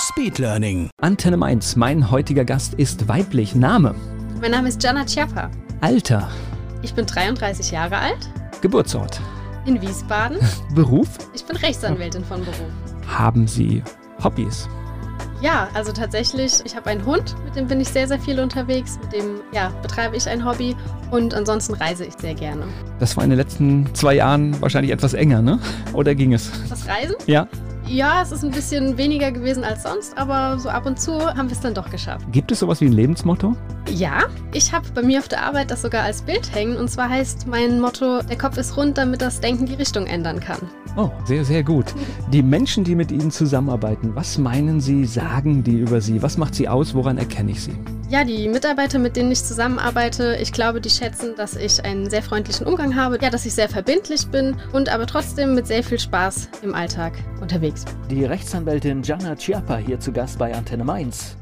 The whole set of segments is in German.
Speedlearning. Antenne Mainz, mein heutiger Gast ist weiblich. Name, Mein Name ist Jana Chiappa. Alter, Ich bin 33 Jahre alt, Geburtsort, in Wiesbaden. Beruf. Ich bin Rechtsanwältin von Beruf. Haben Sie Hobbys? Ja, also tatsächlich, ich habe einen Hund, mit dem bin ich sehr, sehr viel unterwegs. Mit dem ja, betreibe ich ein Hobby und ansonsten reise ich sehr gerne. Das war in den letzten zwei Jahren wahrscheinlich etwas enger, ne? Oder ging es? Das Reisen? Ja. Ja, es ist ein bisschen weniger gewesen als sonst, aber so ab und zu haben wir es dann doch geschafft. Gibt es sowas wie ein Lebensmotto? Ja, ich habe bei mir auf der Arbeit das sogar als Bild hängen und zwar heißt mein Motto, der Kopf ist rund, damit das Denken die Richtung ändern kann. Oh, sehr, sehr gut. Die Menschen, die mit Ihnen zusammenarbeiten, was meinen Sie, sagen die über Sie? Was macht Sie aus? Woran erkenne ich Sie? Ja, die Mitarbeiter, mit denen ich zusammenarbeite, ich glaube, die schätzen, dass ich einen sehr freundlichen Umgang habe, ja, dass ich sehr verbindlich bin und aber trotzdem mit sehr viel Spaß im Alltag unterwegs bin. Die Rechtsanwältin Jana Chiappa hier zu Gast bei Antenne Mainz.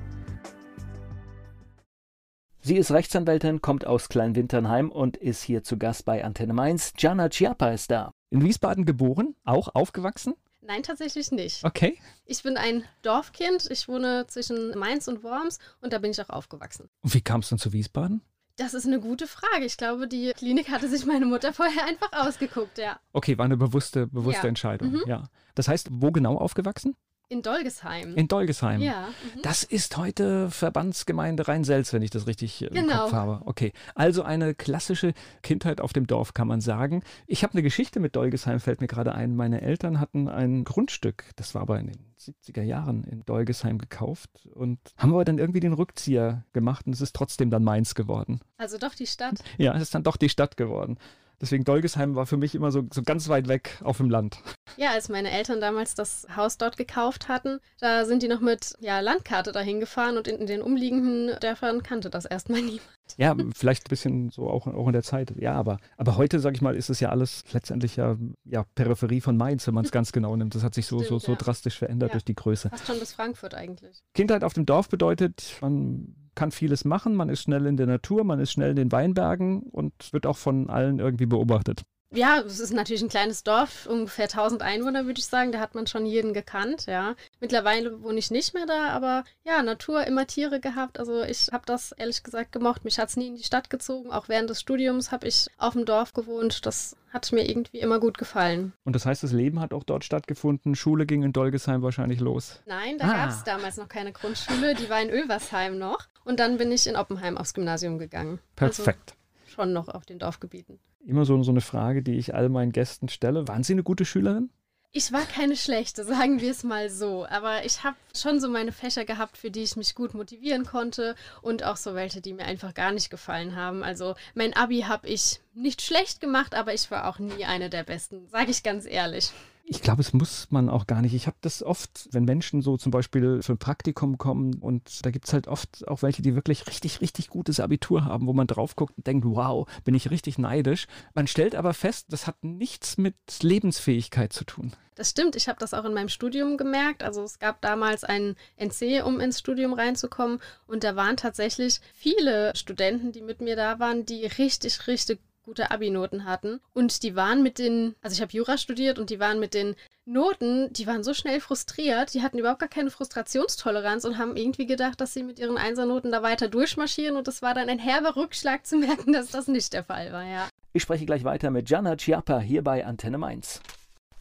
Sie ist Rechtsanwältin, kommt aus Kleinwinternheim und ist hier zu Gast bei Antenne Mainz. Jana Chiappa ist da. In Wiesbaden geboren, auch aufgewachsen? Nein, tatsächlich nicht. Okay. Ich bin ein Dorfkind. Ich wohne zwischen Mainz und Worms und da bin ich auch aufgewachsen. Und wie kam es dann zu Wiesbaden? Das ist eine gute Frage. Ich glaube, die Klinik hatte sich meine Mutter vorher einfach ausgeguckt, ja. Okay, war eine bewusste, bewusste Ja. Entscheidung. Mhm. Ja. Das heißt, wo genau aufgewachsen? In Dolgesheim. In Dolgesheim. ja. Mhm. Das ist heute Verbandsgemeinde Rhein-Selz, wenn ich das richtig im Genau. Kopf habe. Okay, also eine klassische Kindheit auf dem Dorf, kann man sagen. Ich habe eine Geschichte mit Dolgesheim, fällt mir gerade ein. Meine Eltern hatten ein Grundstück, das war aber in den 70er Jahren in Dolgesheim gekauft und haben aber dann irgendwie den Rückzieher gemacht und es ist trotzdem dann Mainz geworden. Also doch die Stadt. Ja, es ist dann doch die Stadt geworden. Deswegen Dolgesheim war für mich immer so, so ganz weit weg auf dem Land. Ja, als meine Eltern damals das Haus dort gekauft hatten, da sind die noch mit ja, Landkarte dahin gefahren und in, den umliegenden Dörfern kannte das erstmal niemand. Ja, vielleicht ein bisschen so auch, auch in der Zeit. Ja, aber, aber heute, sage ich mal, ist es ja alles letztendlich ja, ja Peripherie von Mainz, wenn man es ganz genau nimmt. Das hat sich so, so, Stimmt, so ja. drastisch verändert Ja. durch die Größe. Fast schon bis Frankfurt eigentlich. Kindheit auf dem Dorf bedeutet, man kann vieles machen, man ist schnell in der Natur, man ist schnell in den Weinbergen und wird auch von allen irgendwie beobachtet. Ja, es ist natürlich ein kleines Dorf, ungefähr 1000 Einwohner, würde ich sagen. Da hat man schon jeden gekannt, ja. Mittlerweile wohne ich nicht mehr da, aber ja, Natur, immer Tiere gehabt. Also ich habe das ehrlich gesagt gemocht. Mich hat es nie in die Stadt gezogen. Auch während des Studiums habe ich auf dem Dorf gewohnt. Das hat mir irgendwie immer gut gefallen. Und das heißt, das Leben hat auch dort stattgefunden. Schule ging in Dolgesheim wahrscheinlich los. Nein, da Ah. gab es damals noch keine Grundschule. Die war in Ölversheim noch. Und dann bin ich in Oppenheim aufs Gymnasium gegangen. Perfekt. Also schon noch auf den Dorfgebieten. Immer so, so eine Frage, die ich all meinen Gästen stelle. Waren Sie eine gute Schülerin? Ich war keine schlechte, sagen wir es mal so. Aber ich habe schon so meine Fächer gehabt, für die ich mich gut motivieren konnte. Und auch so welche, die mir einfach gar nicht gefallen haben. Also mein Abi habe ich nicht schlecht gemacht, aber ich war auch nie eine der Besten, sage ich ganz ehrlich. Ich glaube, es muss man auch gar nicht. Ich habe das oft, wenn Menschen so zum Beispiel für ein Praktikum kommen und da gibt es halt oft auch welche, die wirklich richtig, richtig gutes Abitur haben, wo man drauf guckt und denkt, wow, bin ich richtig neidisch. Man stellt aber fest, das hat nichts mit Lebensfähigkeit zu tun. Das stimmt, ich habe das auch in meinem Studium gemerkt. Also es gab damals einen NC, um ins Studium reinzukommen. Und da waren tatsächlich viele Studenten, die mit mir da waren, die richtig, richtig gute Abi-Noten hatten. Und die waren mit den, also ich habe Jura studiert und die waren mit den Noten, die waren so schnell frustriert, die hatten überhaupt gar keine Frustrationstoleranz und haben irgendwie gedacht, dass sie mit ihren Einsernoten da weiter durchmarschieren. Und es war dann ein herber Rückschlag zu merken, dass das nicht der Fall war, ja. Ich spreche gleich weiter mit Jana Chiappa hier bei Antenne Mainz.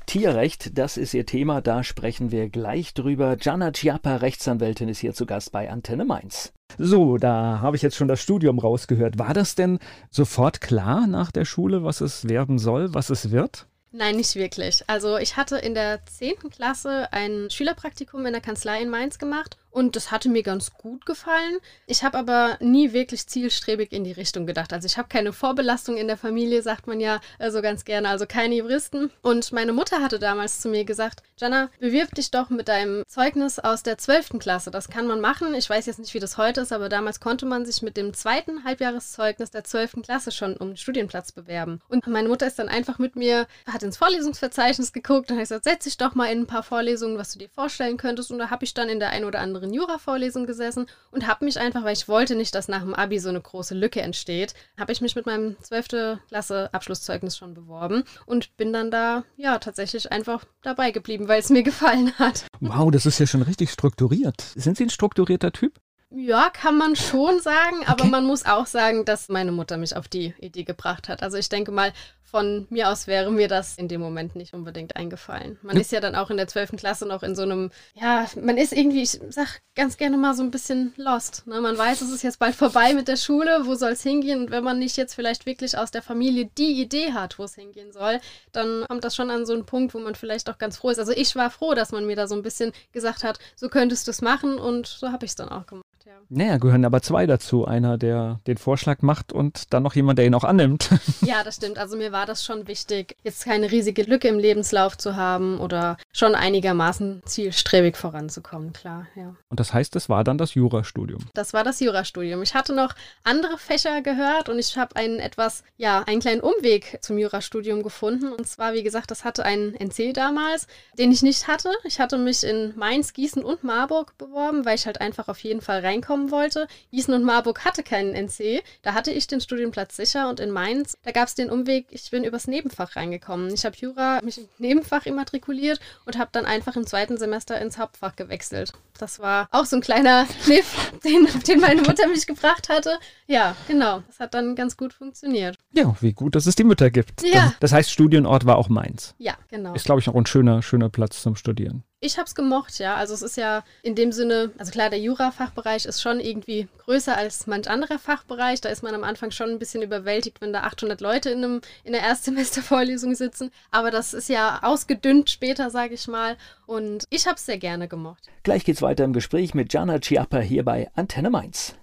Tierrecht, das ist ihr Thema, da sprechen wir gleich drüber. Jana Chiappa, Rechtsanwältin, ist hier zu Gast bei Antenne Mainz. So, da habe ich jetzt schon das Studium rausgehört. War das denn sofort klar nach der Schule, was es werden soll, was es wird? Nein, nicht wirklich. Also ich hatte in der 10. Klasse ein Schülerpraktikum in der Kanzlei in Mainz gemacht Und das hatte mir ganz gut gefallen. Ich habe aber nie wirklich zielstrebig in die Richtung gedacht. Also ich habe keine Vorbelastung in der Familie, sagt man ja äh, so ganz gerne, also keine Juristen. Und meine Mutter hatte damals zu mir gesagt, Jana, bewirb dich doch mit deinem Zeugnis aus der 12. Klasse. Das kann man machen. Ich weiß jetzt nicht, wie das heute ist, aber damals konnte man sich mit dem zweiten Halbjahreszeugnis der 12. Klasse schon um den Studienplatz bewerben. Und meine Mutter ist dann einfach mit mir, hat ins Vorlesungsverzeichnis geguckt und hat gesagt, setz dich doch mal in ein paar Vorlesungen, was du dir vorstellen könntest. Und da habe ich dann in der einen oder anderen Jura-Vorlesung gesessen und habe mich einfach, weil ich wollte nicht, dass nach dem Abi so eine große Lücke entsteht, habe ich mich mit meinem 12. Klasse Abschlusszeugnis schon beworben und bin dann da, ja, tatsächlich einfach dabei geblieben, weil es mir gefallen hat. Wow, das ist ja schon richtig strukturiert. Sind Sie ein strukturierter Typ? Ja, kann man schon sagen, aber okay. man muss auch sagen, dass meine Mutter mich auf die Idee gebracht hat. Also ich denke mal, von mir aus wäre mir das in dem Moment nicht unbedingt eingefallen. Man ja. ist ja dann auch in der 12. Klasse noch in so einem, ja, man ist irgendwie, ich sag ganz gerne mal so ein bisschen lost. Ne? Man weiß, es ist jetzt bald vorbei mit der Schule, wo soll es hingehen? Und wenn man nicht jetzt vielleicht wirklich aus der Familie die Idee hat, wo es hingehen soll, dann kommt das schon an so einen Punkt, wo man vielleicht auch ganz froh ist. Also ich war froh, dass man mir da so ein bisschen gesagt hat, so könntest du es machen und so habe ich es dann auch gemacht. Ja. Naja, gehören aber zwei dazu. Einer, der den Vorschlag macht und dann noch jemand, der ihn auch annimmt. Ja, das stimmt. Also mir war das schon wichtig, jetzt keine riesige Lücke im Lebenslauf zu haben oder schon einigermaßen zielstrebig voranzukommen, klar, ja. Und das heißt, das war dann das Jurastudium? Das war das Jurastudium. Ich hatte noch andere Fächer gehört und ich habe einen etwas, ja, einen kleinen Umweg zum Jurastudium gefunden. Und zwar, wie gesagt, das hatte einen NC damals, den ich nicht hatte. Ich hatte mich in Mainz, Gießen und Marburg beworben, weil ich halt einfach auf jeden Fall reinkommen wollte. Gießen und Marburg hatte keinen NC. Da hatte ich den Studienplatz sicher und in Mainz, da gab es den Umweg, ich bin übers Nebenfach reingekommen. Ich habe Jura mich im Nebenfach immatrikuliert und habe dann einfach im zweiten Semester ins Hauptfach gewechselt. Das war auch so ein kleiner Kniff, den, den meine Mutter mich gebracht hatte. Ja, genau. Das hat dann ganz gut funktioniert. Ja, wie gut, dass es die Mütter gibt. Ja. Das heißt, Studienort war auch Mainz. Ja, genau. Ist, glaube ich, auch ein schöner, schöner Platz zum Studieren. Ich habe es gemocht, ja. Also es ist ja in dem Sinne, also klar, der Jura-Fachbereich ist schon irgendwie größer als manch anderer Fachbereich. Da ist man am Anfang schon ein bisschen überwältigt, wenn da 800 Leute in, einem, in der Erstsemestervorlesung sitzen. Aber das ist ja ausgedünnt später, sage ich mal. Und ich habe es sehr gerne gemocht. Gleich geht's weiter im Gespräch mit Jana Chiappa hier bei Antenne Mainz.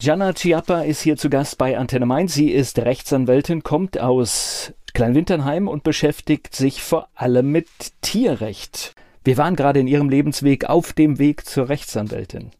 Jana Chiappa ist hier zu Gast bei Antenne Mainz. Sie ist Rechtsanwältin, kommt aus Kleinwinternheim und beschäftigt sich vor allem mit Tierrecht. Wir waren gerade in ihrem Lebensweg auf dem Weg zur Rechtsanwältin.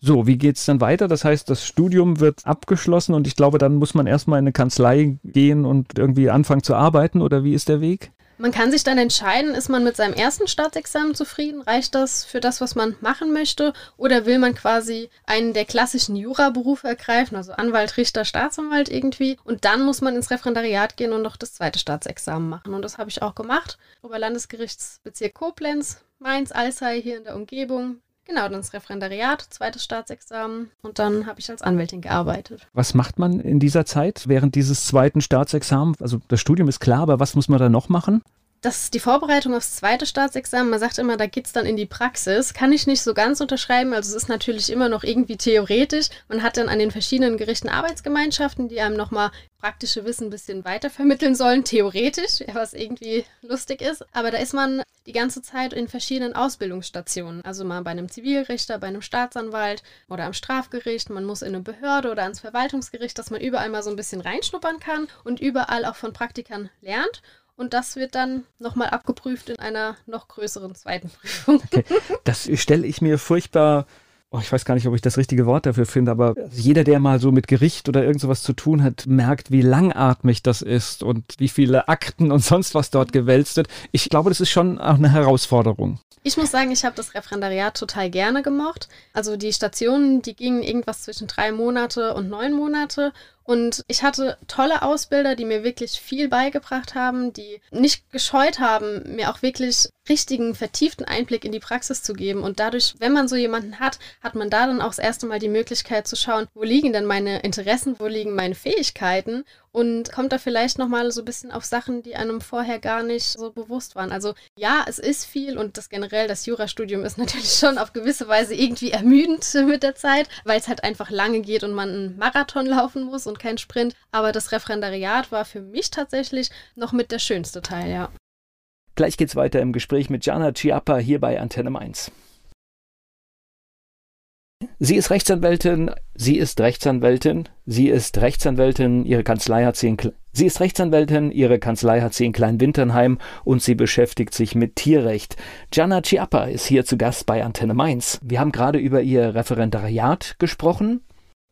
So, wie geht's dann weiter? Das heißt, das Studium wird abgeschlossen und ich glaube, dann muss man erstmal in eine Kanzlei gehen und irgendwie anfangen zu arbeiten oder wie ist der Weg? Man kann sich dann entscheiden, ist man mit seinem ersten Staatsexamen zufrieden? Reicht das für das, was man machen möchte? Oder will man quasi einen der klassischen Juraberufe ergreifen, also Anwalt, Richter, Staatsanwalt irgendwie? Und dann muss man ins Referendariat gehen und noch das zweite Staatsexamen machen. Und das habe ich auch gemacht. Oberlandesgerichtsbezirk Koblenz, Mainz, Alzey hier in der Umgebung. Genau, dann das Referendariat, zweites Staatsexamen und dann habe ich als Anwältin gearbeitet. Was macht man in dieser Zeit während dieses zweiten Staatsexamens? Also das Studium ist klar, aber was muss man da noch machen? Das ist die Vorbereitung aufs zweite Staatsexamen. Man sagt immer, da geht es dann in die Praxis. Kann ich nicht so ganz unterschreiben. Also es ist natürlich immer noch irgendwie theoretisch. Man hat dann an den verschiedenen Gerichten Arbeitsgemeinschaften, die einem nochmal praktische Wissen ein bisschen weiter vermitteln sollen, theoretisch, was irgendwie lustig ist. Aber da ist man die ganze Zeit in verschiedenen Ausbildungsstationen. Also mal bei einem Zivilrichter, bei einem Staatsanwalt oder am Strafgericht. Man muss in eine Behörde oder ans Verwaltungsgericht, dass man überall mal so ein bisschen reinschnuppern kann und überall auch von Praktikern lernt. Und das wird dann nochmal abgeprüft in einer noch größeren zweiten Prüfung. Okay. Das stelle ich mir furchtbar oh, ich weiß gar nicht, ob ich das richtige Wort dafür finde, aber jeder, der mal so mit Gericht oder irgend sowas zu tun hat, merkt, wie langatmig das ist und wie viele Akten und sonst was dort gewälzt wird. Ich glaube, das ist schon auch eine Herausforderung. Ich muss sagen, ich habe das Referendariat total gerne gemocht. Also die Stationen, die gingen irgendwas zwischen drei Monate und neun Monate. Und ich hatte tolle Ausbilder, die mir wirklich viel beigebracht haben, die nicht gescheut haben, mir auch wirklich richtigen, vertieften Einblick in die Praxis zu geben. Und dadurch, wenn man so jemanden hat, hat man da dann auch das erste Mal die Möglichkeit zu schauen, wo liegen denn meine Interessen, wo liegen meine Fähigkeiten und kommt da vielleicht nochmal so ein bisschen auf Sachen, die einem vorher gar nicht so bewusst waren. Also ja, es ist viel und das generell, das Jurastudium ist natürlich schon auf gewisse Weise irgendwie ermüdend mit der Zeit, weil es halt einfach lange geht und man einen Marathon laufen muss und kein Sprint. Aber das Referendariat war für mich tatsächlich noch mit der schönste Teil, ja. Gleich geht's weiter im Gespräch mit Jana Chiappa hier bei Antenne 1. Sie ist Rechtsanwältin, sie ist Rechtsanwältin, sie ist Rechtsanwältin, ihre Kanzlei hat sie in Kle Sie ist Rechtsanwältin, ihre Kanzlei hat sie in Kleinwinternheim und sie beschäftigt sich mit Tierrecht. Gianna Chiappa ist hier zu Gast bei Antenne Mainz. Wir haben gerade über ihr Referendariat gesprochen.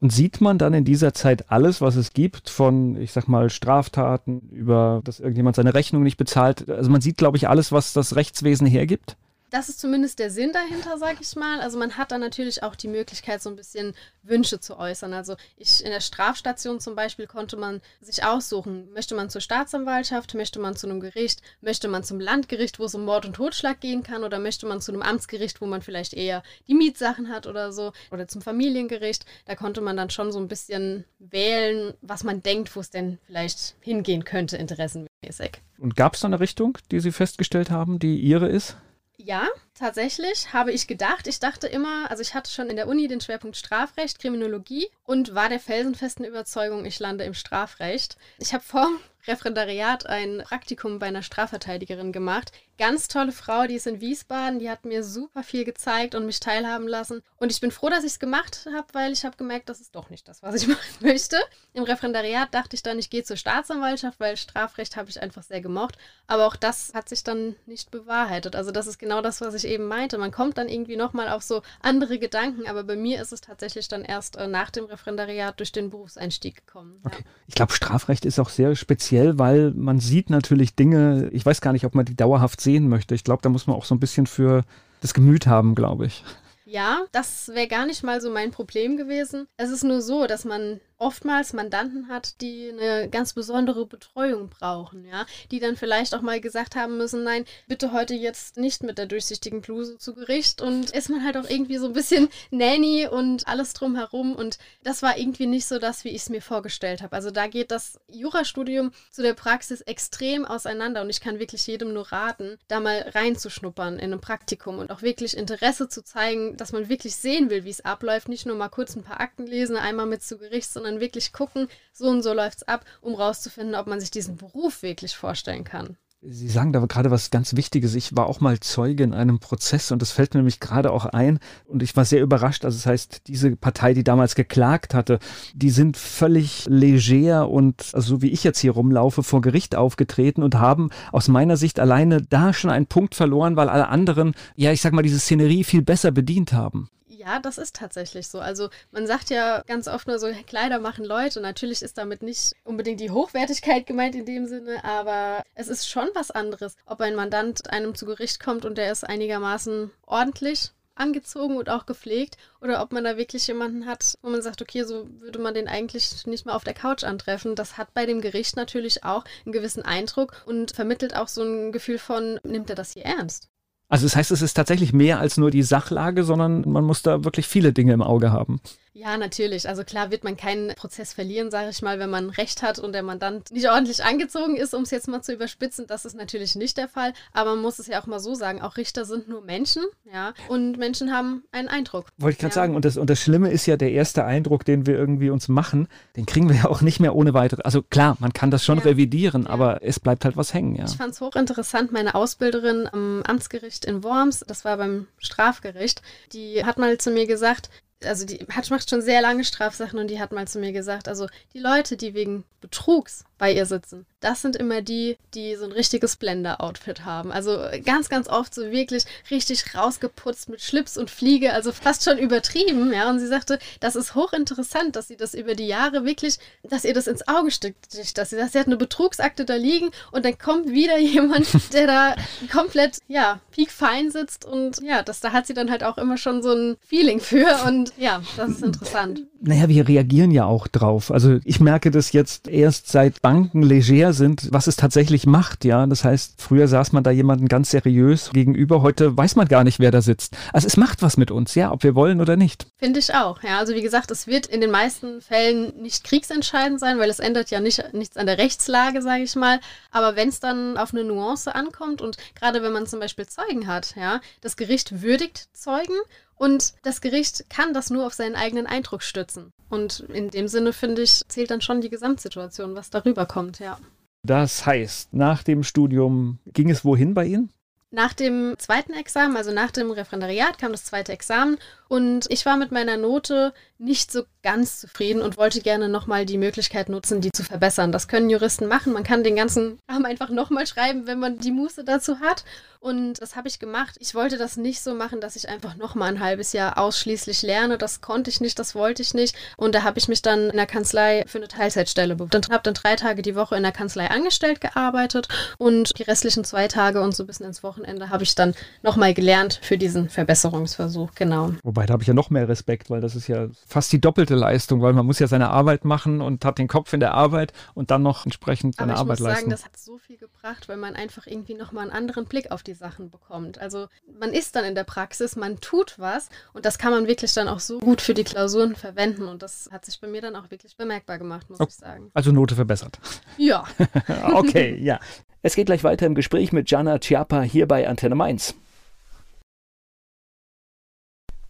Und sieht man dann in dieser Zeit alles, was es gibt, von, ich sag mal, Straftaten über, dass irgendjemand seine Rechnung nicht bezahlt? Also man sieht, glaube ich, alles, was das Rechtswesen hergibt? Das ist zumindest der Sinn dahinter, sag ich mal. Also man hat dann natürlich auch die Möglichkeit, so ein bisschen Wünsche zu äußern. Also ich in der Strafstation zum Beispiel konnte man sich aussuchen, möchte man zur Staatsanwaltschaft, möchte man zu einem Gericht, möchte man zum Landgericht, wo es um Mord und Totschlag gehen kann, oder möchte man zu einem Amtsgericht, wo man vielleicht eher die Mietsachen hat oder so, oder zum Familiengericht. Da konnte man dann schon so ein bisschen wählen, was man denkt, wo es denn vielleicht hingehen könnte, interessenmäßig. Und gab es da eine Richtung, die Sie festgestellt haben, die Ihre ist? Ja, tatsächlich habe ich gedacht. Ich dachte immer, also ich hatte schon in der Uni den Schwerpunkt Strafrecht, Kriminologie und war der felsenfesten Überzeugung, ich lande im Strafrecht. Ich habe vor Referendariat ein Praktikum bei einer Strafverteidigerin gemacht. Ganz tolle Frau, die ist in Wiesbaden, die hat mir super viel gezeigt und mich teilhaben lassen. Und ich bin froh, dass ich es gemacht habe, weil ich habe gemerkt, das ist doch nicht das, was ich machen möchte. Im Referendariat dachte ich dann, ich gehe zur Staatsanwaltschaft, weil Strafrecht habe ich einfach sehr gemocht. Aber auch das hat sich dann nicht bewahrheitet. Also das ist genau das, was ich eben meinte. Man kommt dann irgendwie nochmal auf so andere Gedanken, aber bei mir ist es tatsächlich dann erst äh, nach dem Referendariat durch den Berufseinstieg gekommen. Okay. Ja. Ich glaube, Strafrecht ist auch sehr speziell, weil man sieht natürlich Dinge, ich weiß gar nicht, ob man die dauerhaft sehen möchte. Ich glaube, da muss man auch so ein bisschen für das Gemüt haben, glaube ich. Ja, das wäre gar nicht mal so mein Problem gewesen. Es ist nur so, dass man oftmals Mandanten hat, die eine ganz besondere Betreuung brauchen, ja, die dann vielleicht auch mal gesagt haben müssen, nein, bitte heute jetzt nicht mit der durchsichtigen Bluse zu Gericht und ist man halt auch irgendwie so ein bisschen Nanny und alles drumherum und das war irgendwie nicht so das, wie ich es mir vorgestellt habe. Also da geht das Jurastudium zu der Praxis extrem auseinander und ich kann wirklich jedem nur raten, da mal reinzuschnuppern in einem Praktikum und auch wirklich Interesse zu zeigen, dass man wirklich sehen will, wie es abläuft, nicht nur mal kurz ein paar Akten lesen, einmal mit zu Gericht, sondern sondern wirklich gucken, so und so läuft es ab, um rauszufinden, ob man sich diesen Beruf wirklich vorstellen kann. Sie sagen da gerade was ganz Wichtiges. Ich war auch mal Zeuge in einem Prozess und das fällt mir nämlich gerade auch ein. Und ich war sehr überrascht. Also das heißt, diese Partei, die damals geklagt hatte, die sind völlig leger und also so wie ich jetzt hier rumlaufe, vor Gericht aufgetreten und haben aus meiner Sicht alleine da schon einen Punkt verloren, weil alle anderen, ja, ich sag mal, diese Szenerie viel besser bedient haben. Ja, das ist tatsächlich so. Also man sagt ja ganz oft nur so, Kleider machen Leute. Natürlich ist damit nicht unbedingt die Hochwertigkeit gemeint in dem Sinne, aber es ist schon was anderes, ob ein Mandant einem zu Gericht kommt und der ist einigermaßen ordentlich angezogen und auch gepflegt oder ob man da wirklich jemanden hat, wo man sagt, okay, so würde man den eigentlich nicht mehr auf der Couch antreffen. Das hat bei dem Gericht natürlich auch einen gewissen Eindruck und vermittelt auch so ein Gefühl von, nimmt er das hier ernst? Also das heißt, es ist tatsächlich mehr als nur die Sachlage, sondern man muss da wirklich viele Dinge im Auge haben. Ja, natürlich. Also klar wird man keinen Prozess verlieren, sage ich mal, wenn man Recht hat und der Mandant nicht ordentlich angezogen ist, um es jetzt mal zu überspitzen. Das ist natürlich nicht der Fall. Aber man muss es ja auch mal so sagen, auch Richter sind nur Menschen, ja. Und Menschen haben einen Eindruck. Wollte ich gerade ja. sagen. Und das, und das Schlimme ist ja, der erste Eindruck, den wir irgendwie uns machen, den kriegen wir ja auch nicht mehr ohne weitere. Also klar, man kann das schon ja. revidieren, ja. aber es bleibt halt was hängen, ja. Ich fand es hochinteressant. Meine Ausbilderin am Amtsgericht in Worms, das war beim Strafgericht, die hat mal zu mir gesagt, also die hat, macht schon sehr lange Strafsachen und die hat mal zu mir gesagt, also die Leute, die wegen Betrugs bei ihr sitzen, das sind immer die, die so ein richtiges Blender-Outfit haben. Also ganz, ganz oft so wirklich richtig rausgeputzt mit Schlips und Fliege, also fast schon übertrieben, ja. Und sie sagte, das ist hochinteressant, dass sie das über die Jahre wirklich, dass ihr das ins Auge sticht, dass sie sagt, sie hat eine Betrugsakte da liegen und dann kommt wieder jemand, der da komplett, ja, piekfein sitzt und ja, das, da hat sie dann halt auch immer schon so ein Feeling für und ja, das ist interessant. Naja, wir reagieren ja auch drauf. Also ich merke das jetzt erst seit Banken leger sind, was es tatsächlich macht, ja. Das heißt, früher saß man da jemanden ganz seriös gegenüber, heute weiß man gar nicht, wer da sitzt. Also es macht was mit uns, ja, ob wir wollen oder nicht. Finde ich auch, ja. Also wie gesagt, es wird in den meisten Fällen nicht kriegsentscheidend sein, weil es ändert ja nicht, nichts an der Rechtslage, sage ich mal. Aber wenn es dann auf eine Nuance ankommt und gerade wenn man zum Beispiel Zeugen hat, ja, das Gericht würdigt Zeugen und das Gericht kann das nur auf seinen eigenen Eindruck stützen. Und in dem Sinne, finde ich, zählt dann schon die Gesamtsituation, was darüber kommt, ja. Das heißt, nach dem Studium ging es wohin bei Ihnen? nach dem zweiten Examen, also nach dem Referendariat, kam das zweite Examen und ich war mit meiner Note nicht so ganz zufrieden und wollte gerne nochmal die Möglichkeit nutzen, die zu verbessern. Das können Juristen machen. Man kann den ganzen Kram einfach nochmal schreiben, wenn man die Muße dazu hat. Und das habe ich gemacht. Ich wollte das nicht so machen, dass ich einfach nochmal ein halbes Jahr ausschließlich lerne. Das konnte ich nicht, das wollte ich nicht. Und da habe ich mich dann in der Kanzlei für eine Teilzeitstelle beworben. Und habe dann drei Tage die Woche in der Kanzlei angestellt gearbeitet und die restlichen zwei Tage und so bis ins Wochenende habe ich dann nochmal gelernt für diesen Verbesserungsversuch. Genau. Wobei, da habe ich ja noch mehr Respekt, weil das ist ja fast die doppelte Leistung, weil man muss ja seine Arbeit machen und hat den Kopf in der Arbeit und dann noch entsprechend seine Aber ich Arbeit muss leisten. sagen, das hat so viel gebracht, weil man einfach irgendwie nochmal einen anderen Blick auf die Sachen bekommt. Also man ist dann in der Praxis, man tut was und das kann man wirklich dann auch so gut für die Klausuren verwenden und das hat sich bei mir dann auch wirklich bemerkbar gemacht, muss Okay. ich sagen. also Note verbessert. Ja. okay, ja. Es geht gleich weiter im Gespräch mit Gianna Chiappa hier bei Antenne Mainz.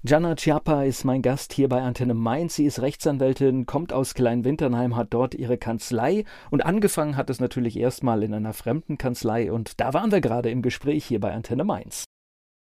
Gianna Chiappa ist mein Gast hier bei Antenne Mainz. Sie ist Rechtsanwältin, kommt aus Kleinwinternheim, hat dort ihre Kanzlei und angefangen hat es natürlich erstmal in einer fremden Kanzlei und da waren wir gerade im Gespräch hier bei Antenne Mainz.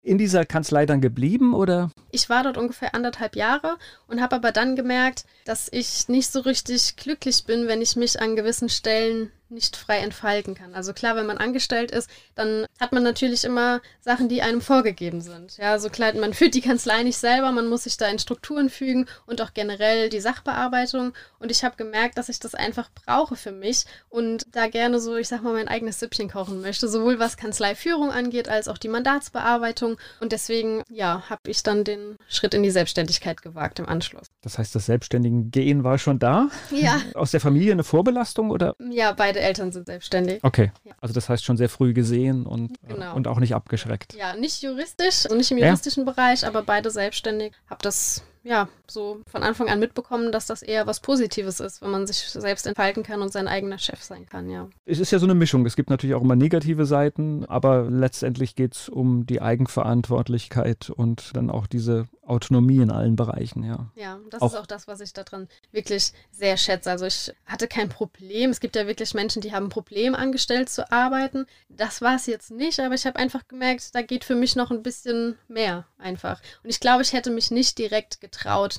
In dieser Kanzlei dann geblieben oder? Ich war dort ungefähr anderthalb Jahre und habe aber dann gemerkt, dass ich nicht so richtig glücklich bin, wenn ich mich an gewissen Stellen nicht frei entfalten kann. Also klar, wenn man angestellt ist, dann hat man natürlich immer Sachen, die einem vorgegeben sind. Ja, so klar, man führt die Kanzlei nicht selber, man muss sich da in Strukturen fügen und auch generell die Sachbearbeitung. Und ich habe gemerkt, dass ich das einfach brauche für mich und da gerne so, ich sag mal, mein eigenes Süppchen kochen möchte, sowohl was Kanzleiführung angeht, als auch die Mandatsbearbeitung. Und deswegen, ja, habe ich dann den Schritt in die Selbstständigkeit gewagt im Anschluss. Das heißt, das Selbstständigen Gehen war schon da? Ja, Aus der Familie eine Vorbelastung oder? ja, beide Eltern sind selbstständig. Okay. Ja. Also das heißt schon sehr früh gesehen und, äh, Genau. und auch nicht abgeschreckt. Ja, nicht juristisch, also nicht im Ja. juristischen Bereich, aber beide selbstständig. Habe das ja so von Anfang an mitbekommen, dass das eher was Positives ist, wenn man sich selbst entfalten kann und sein eigener Chef sein kann, ja. Es ist ja so eine Mischung. Es gibt natürlich auch immer negative Seiten, aber letztendlich geht es um die Eigenverantwortlichkeit und dann auch diese Autonomie in allen Bereichen, ja. Ja, das Auch- ist auch das, was ich daran wirklich sehr schätze. Also ich hatte kein Problem. Es gibt ja wirklich Menschen, die haben ein Problem, angestellt zu arbeiten. Das war es jetzt nicht, aber ich habe einfach gemerkt, da geht für mich noch ein bisschen mehr einfach. Und ich glaube, ich hätte mich nicht direkt getraut,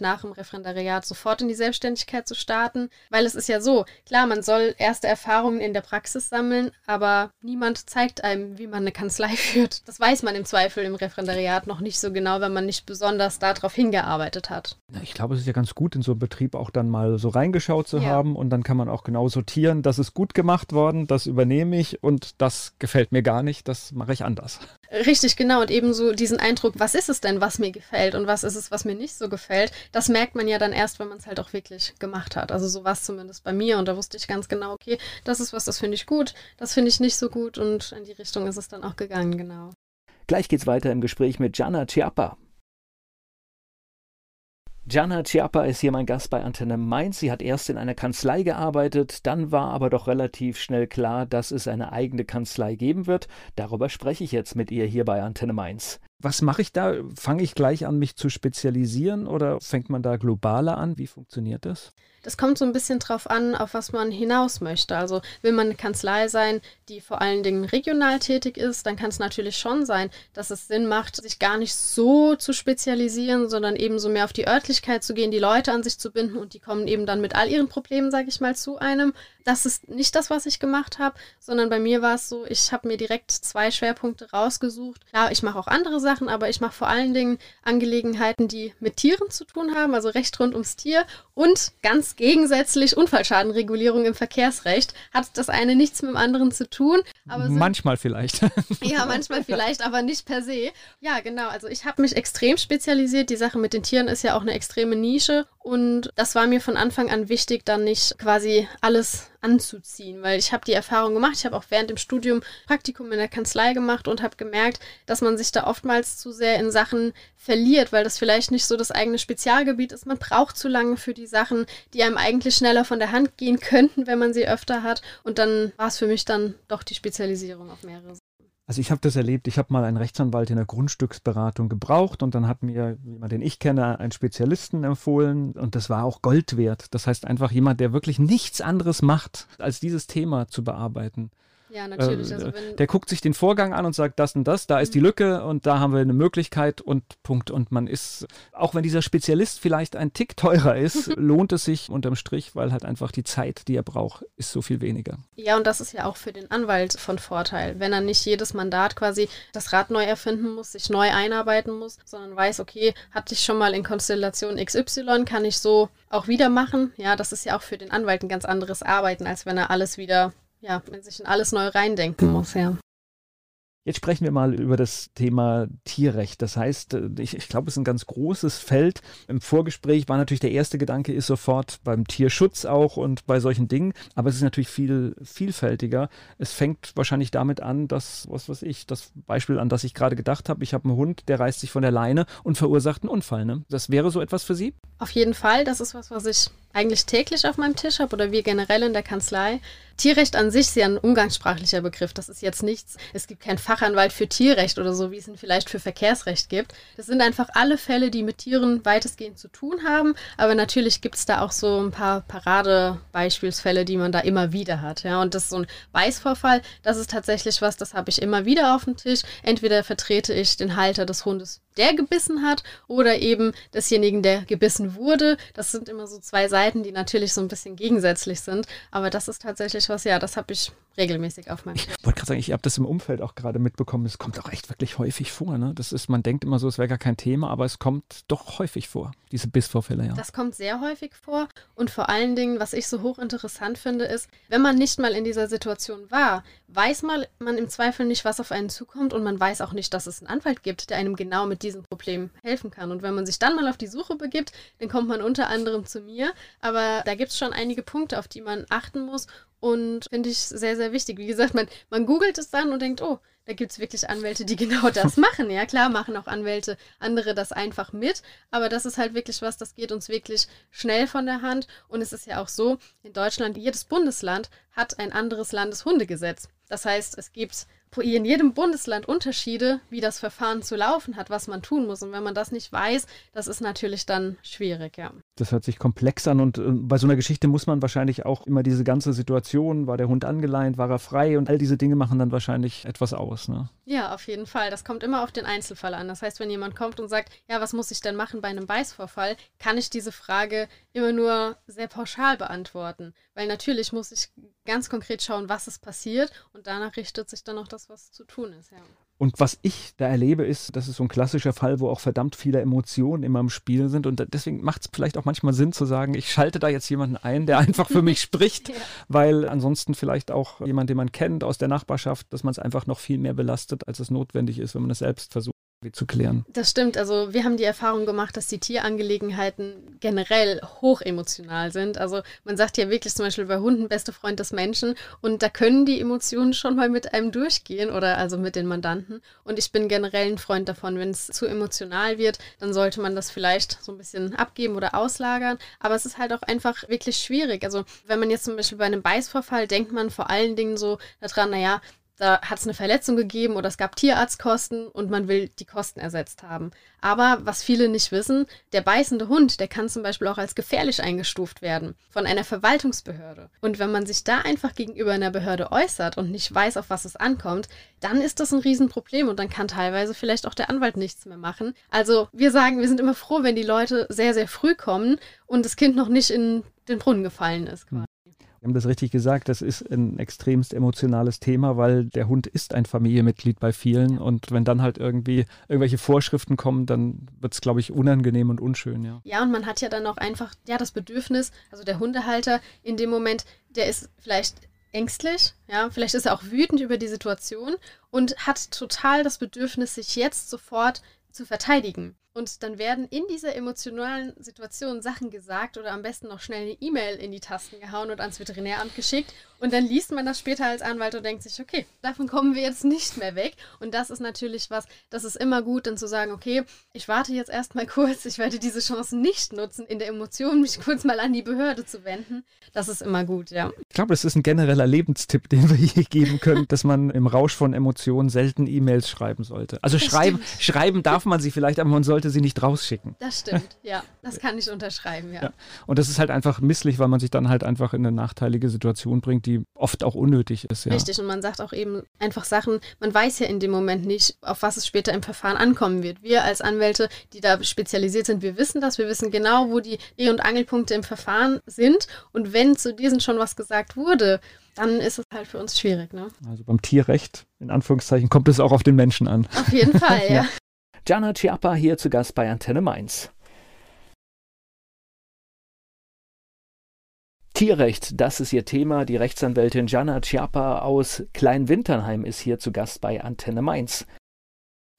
nach dem Referendariat sofort in die Selbstständigkeit zu starten, weil es ist ja so, klar, man soll erste Erfahrungen in der Praxis sammeln, aber niemand zeigt einem, wie man eine Kanzlei führt. Das weiß man im Zweifel im Referendariat noch nicht so genau, wenn man nicht besonders darauf hingearbeitet hat. Ich glaube, es ist ja ganz gut, in so einen Betrieb auch dann mal so reingeschaut zu Ja. haben und dann kann man auch genau sortieren, das ist gut gemacht worden, das übernehme ich und das gefällt mir gar nicht, das mache ich anders. Richtig, genau. Und ebenso diesen Eindruck, was ist es denn, was mir gefällt und was ist es, was mir nicht so gefällt, das merkt man ja dann erst, wenn man es halt auch wirklich gemacht hat. Also so war es zumindest bei mir und da wusste ich ganz genau, okay, das ist was, das finde ich gut, das finde ich nicht so gut und in die Richtung ist es dann auch gegangen, genau. Gleich geht's weiter im Gespräch mit Gianna Chiappa. Gianna Chiappa ist hier mein Gast bei Antenne Mainz. Sie hat erst in einer Kanzlei gearbeitet, dann war aber doch relativ schnell klar, dass es eine eigene Kanzlei geben wird. Darüber spreche ich jetzt mit ihr hier bei Antenne Mainz. Was mache ich da? Fange ich gleich an, mich zu spezialisieren oder fängt man da globaler an? Wie funktioniert das? Das kommt so ein bisschen drauf an, auf was man hinaus möchte. Also will man eine Kanzlei sein, die vor allen Dingen regional tätig ist, dann kann es natürlich schon sein, dass es Sinn macht, sich gar nicht so zu spezialisieren, sondern eben so mehr auf die Örtlichkeit zu gehen, die Leute an sich zu binden und die kommen eben dann mit all ihren Problemen, sage ich mal, zu einem. Das ist nicht das, was ich gemacht habe, sondern bei mir war es so, ich habe mir direkt zwei Schwerpunkte rausgesucht. Klar, ich mache auch andere Sachen, aber ich mache vor allen Dingen Angelegenheiten, die mit Tieren zu tun haben, also Recht rund ums Tier und ganz gegensätzlich Unfallschadenregulierung im Verkehrsrecht. Hat das eine nichts mit dem anderen zu tun, aber sind Manchmal vielleicht. ja, manchmal vielleicht, aber nicht per se. Ja, genau. Also ich habe mich extrem spezialisiert. Die Sache mit den Tieren ist ja auch eine extreme Nische. Und das war mir von Anfang an wichtig, dann nicht quasi alles anzuziehen, weil ich habe die Erfahrung gemacht. Ich habe auch während dem Studium Praktikum in der Kanzlei gemacht und habe gemerkt, dass man sich da oftmals zu sehr in Sachen verliert, weil das vielleicht nicht so das eigene Spezialgebiet ist. Man braucht zu lange für die Sachen, die einem eigentlich schneller von der Hand gehen könnten, wenn man sie öfter hat. Und dann war es für mich dann doch die Spezialisierung auf mehrere Also ich habe das erlebt, ich habe mal einen Rechtsanwalt in der Grundstücksberatung gebraucht und dann hat mir jemand, den ich kenne, einen Spezialisten empfohlen und das war auch Gold wert. Das heißt einfach jemand, der wirklich nichts anderes macht, als dieses Thema zu bearbeiten. Ja, natürlich. Äh, also der guckt sich den Vorgang an und sagt, das und das, da ist die Mhm. Lücke und da haben wir eine Möglichkeit und Punkt. Und man ist, auch wenn dieser Spezialist vielleicht ein Tick teurer ist, lohnt es sich unterm Strich, weil halt einfach die Zeit, die er braucht, ist so viel weniger. ja, und das ist ja auch für den Anwalt von Vorteil, wenn er nicht jedes Mandat quasi das Rad neu erfinden muss, sich neu einarbeiten muss, sondern weiß, okay, hatte ich schon mal in Konstellation XY, kann ich so auch wieder machen. Ja, das ist ja auch für den Anwalt ein ganz anderes Arbeiten, als wenn er alles wieder, ja, wenn sich in alles neu reindenken muss, ja. Jetzt sprechen wir mal über das Thema Tierrecht. Das heißt, äh, ich, ich glaube, es ist ein ganz großes Feld. Im Vorgespräch war natürlich der erste Gedanke, ist sofort beim Tierschutz auch und bei solchen Dingen. Aber es ist natürlich viel vielfältiger. Es fängt wahrscheinlich damit an, dass, was weiß ich, das Beispiel, an das ich gerade gedacht habe, ich habe einen Hund, der reißt sich von der Leine und verursacht einen Unfall. Ne? Das wäre so etwas für Sie? Auf jeden Fall, das ist was, was ich eigentlich täglich auf meinem Tisch habe oder wir generell in der Kanzlei. Tierrecht an sich ist ja ein umgangssprachlicher Begriff. Das ist jetzt nichts. Es gibt keinen Fachanwalt für Tierrecht oder so, wie es ihn vielleicht für Verkehrsrecht gibt. Das sind einfach alle Fälle, die mit Tieren weitestgehend zu tun haben. Aber natürlich gibt es da auch so ein paar Paradebeispielsfälle, die man da immer wieder hat. Ja, und das ist so ein Beißvorfall. Das ist tatsächlich was, das habe ich immer wieder auf dem Tisch. Entweder vertrete ich den Halter des Hundes, der gebissen hat, oder eben desjenigen, der gebissen wurde. Das sind immer so zwei Seiten, die natürlich so ein bisschen gegensätzlich sind. Aber das ist tatsächlich was, ja, das habe ich regelmäßig auf meinem. Ich wollte gerade sagen, ich habe das im Umfeld auch gerade mitbekommen. Es kommt auch echt wirklich häufig vor. Ne? Das ist, man denkt immer so, es wäre gar kein Thema, aber es kommt doch häufig vor, diese Bissvorfälle, ja. Das kommt sehr häufig vor. Und vor allen Dingen, was ich so hochinteressant finde, ist, wenn man nicht mal in dieser Situation war, weiß mal man im Zweifel nicht, was auf einen zukommt und man weiß auch nicht, dass es einen Anwalt gibt, der einem genau mit diesem Problem helfen kann. Und wenn man sich dann mal auf die Suche begibt, dann kommt man unter anderem zu mir. Aber da gibt es schon einige Punkte, auf die man achten muss und finde ich sehr, sehr wichtig. Wie gesagt, man, man googelt es dann und denkt, oh, da gibt es wirklich Anwälte, die genau das machen. Ja, klar, machen auch Anwälte andere das einfach mit, aber das ist halt wirklich was, das geht uns wirklich schnell von der Hand. Und es ist ja auch so, in Deutschland, jedes Bundesland hat ein anderes Landeshundegesetz. Das heißt, es gibt in jedem Bundesland Unterschiede, wie das Verfahren zu laufen hat, was man tun muss. Und wenn man das nicht weiß, das ist natürlich dann schwierig, ja. Das hört sich komplex an und äh, bei so einer Geschichte muss man wahrscheinlich auch immer diese ganze Situation, war der Hund angeleint, war er frei und all diese Dinge machen dann wahrscheinlich etwas aus. Ne? Ja, auf jeden Fall. Das kommt immer auf den Einzelfall an. Das heißt, wenn jemand kommt und sagt, ja, was muss ich denn machen bei einem Beißvorfall, kann ich diese Frage immer nur sehr pauschal beantworten. Weil natürlich muss ich ganz konkret schauen, was ist passiert und danach richtet sich dann auch das, was zu tun ist. Ja. Und was ich da erlebe, ist, das ist so ein klassischer Fall, wo auch verdammt viele Emotionen immer im Spiel sind. Und deswegen macht es vielleicht auch manchmal Sinn zu sagen, ich schalte da jetzt jemanden ein, der einfach für mich spricht, Ja. weil ansonsten vielleicht auch jemand, den man kennt aus der Nachbarschaft, dass man es einfach noch viel mehr belastet, als es notwendig ist, wenn man es selbst versucht zu klären. Das stimmt. Also wir haben die Erfahrung gemacht, dass die Tierangelegenheiten generell hochemotional sind. Also man sagt ja wirklich zum Beispiel bei Hunden beste Freund des Menschen und da können die Emotionen schon mal mit einem durchgehen oder also mit den Mandanten. Und ich bin generell ein Freund davon, wenn es zu emotional wird, dann sollte man das vielleicht so ein bisschen abgeben oder auslagern. Aber es ist halt auch einfach wirklich schwierig. Also wenn man jetzt zum Beispiel bei einem Beißvorfall denkt man vor allen Dingen so daran, naja, da hat es eine Verletzung gegeben oder es gab Tierarztkosten und man will die Kosten ersetzt haben. Aber was viele nicht wissen, der beißende Hund, der kann zum Beispiel auch als gefährlich eingestuft werden von einer Verwaltungsbehörde. Und wenn man sich da einfach gegenüber einer Behörde äußert und nicht weiß, auf was es ankommt, dann ist das ein Riesenproblem und dann kann teilweise vielleicht auch der Anwalt nichts mehr machen. Also wir sagen, wir sind immer froh, wenn die Leute sehr, sehr früh kommen und das Kind noch nicht in den Brunnen gefallen ist. Quasi. Sie haben das richtig gesagt, das ist ein extremst emotionales Thema, weil der Hund ist ein Familienmitglied bei vielen und wenn dann halt irgendwie irgendwelche Vorschriften kommen, dann wird es, glaube ich, unangenehm und unschön, ja. Ja, und man hat ja dann auch einfach ja das Bedürfnis, also der Hundehalter in dem Moment, der ist vielleicht ängstlich, ja, vielleicht ist er auch wütend über die Situation und hat total das Bedürfnis, sich jetzt sofort zu verteidigen. Und dann werden in dieser emotionalen Situation Sachen gesagt oder am besten noch schnell eine E-Mail in die Tasten gehauen und ans Veterinäramt geschickt. Und dann liest man das später als Anwalt und denkt sich, okay, davon kommen wir jetzt nicht mehr weg. Und das ist natürlich was, das ist immer gut, dann zu sagen, okay, ich warte jetzt erstmal kurz, ich werde diese Chance nicht nutzen, in der Emotion mich kurz mal an die Behörde zu wenden. Das ist immer gut, ja. Ich glaube, das ist ein genereller Lebenstipp, den wir hier geben können, dass man im Rausch von Emotionen selten E-Mails schreiben sollte. Also schreiben, schreiben darf man sie vielleicht, aber man sollte sie nicht rausschicken. Das stimmt, ja. Das kann ich unterschreiben, ja. Ja. Und das ist halt einfach misslich, weil man sich dann halt einfach in eine nachteilige Situation bringt, die oft auch unnötig ist. Ja. Richtig, und man sagt auch eben einfach Sachen, man weiß ja in dem Moment nicht, auf was es später im Verfahren ankommen wird. Wir als Anwälte, die da spezialisiert sind, wir wissen das, wir wissen genau, wo die Dreh- und Angelpunkte im Verfahren sind. Und wenn zu diesen schon was gesagt wurde, dann ist es halt für uns schwierig. Ne? Also beim Tierrecht, in Anführungszeichen, kommt es auch auf den Menschen an. Auf jeden Fall, ja. Jana Chiappa hier zu Gast bei Antenne Mainz. Tierrecht, das ist ihr Thema. Die Rechtsanwältin Jana Chiappa aus Kleinwinternheim ist hier zu Gast bei Antenne Mainz.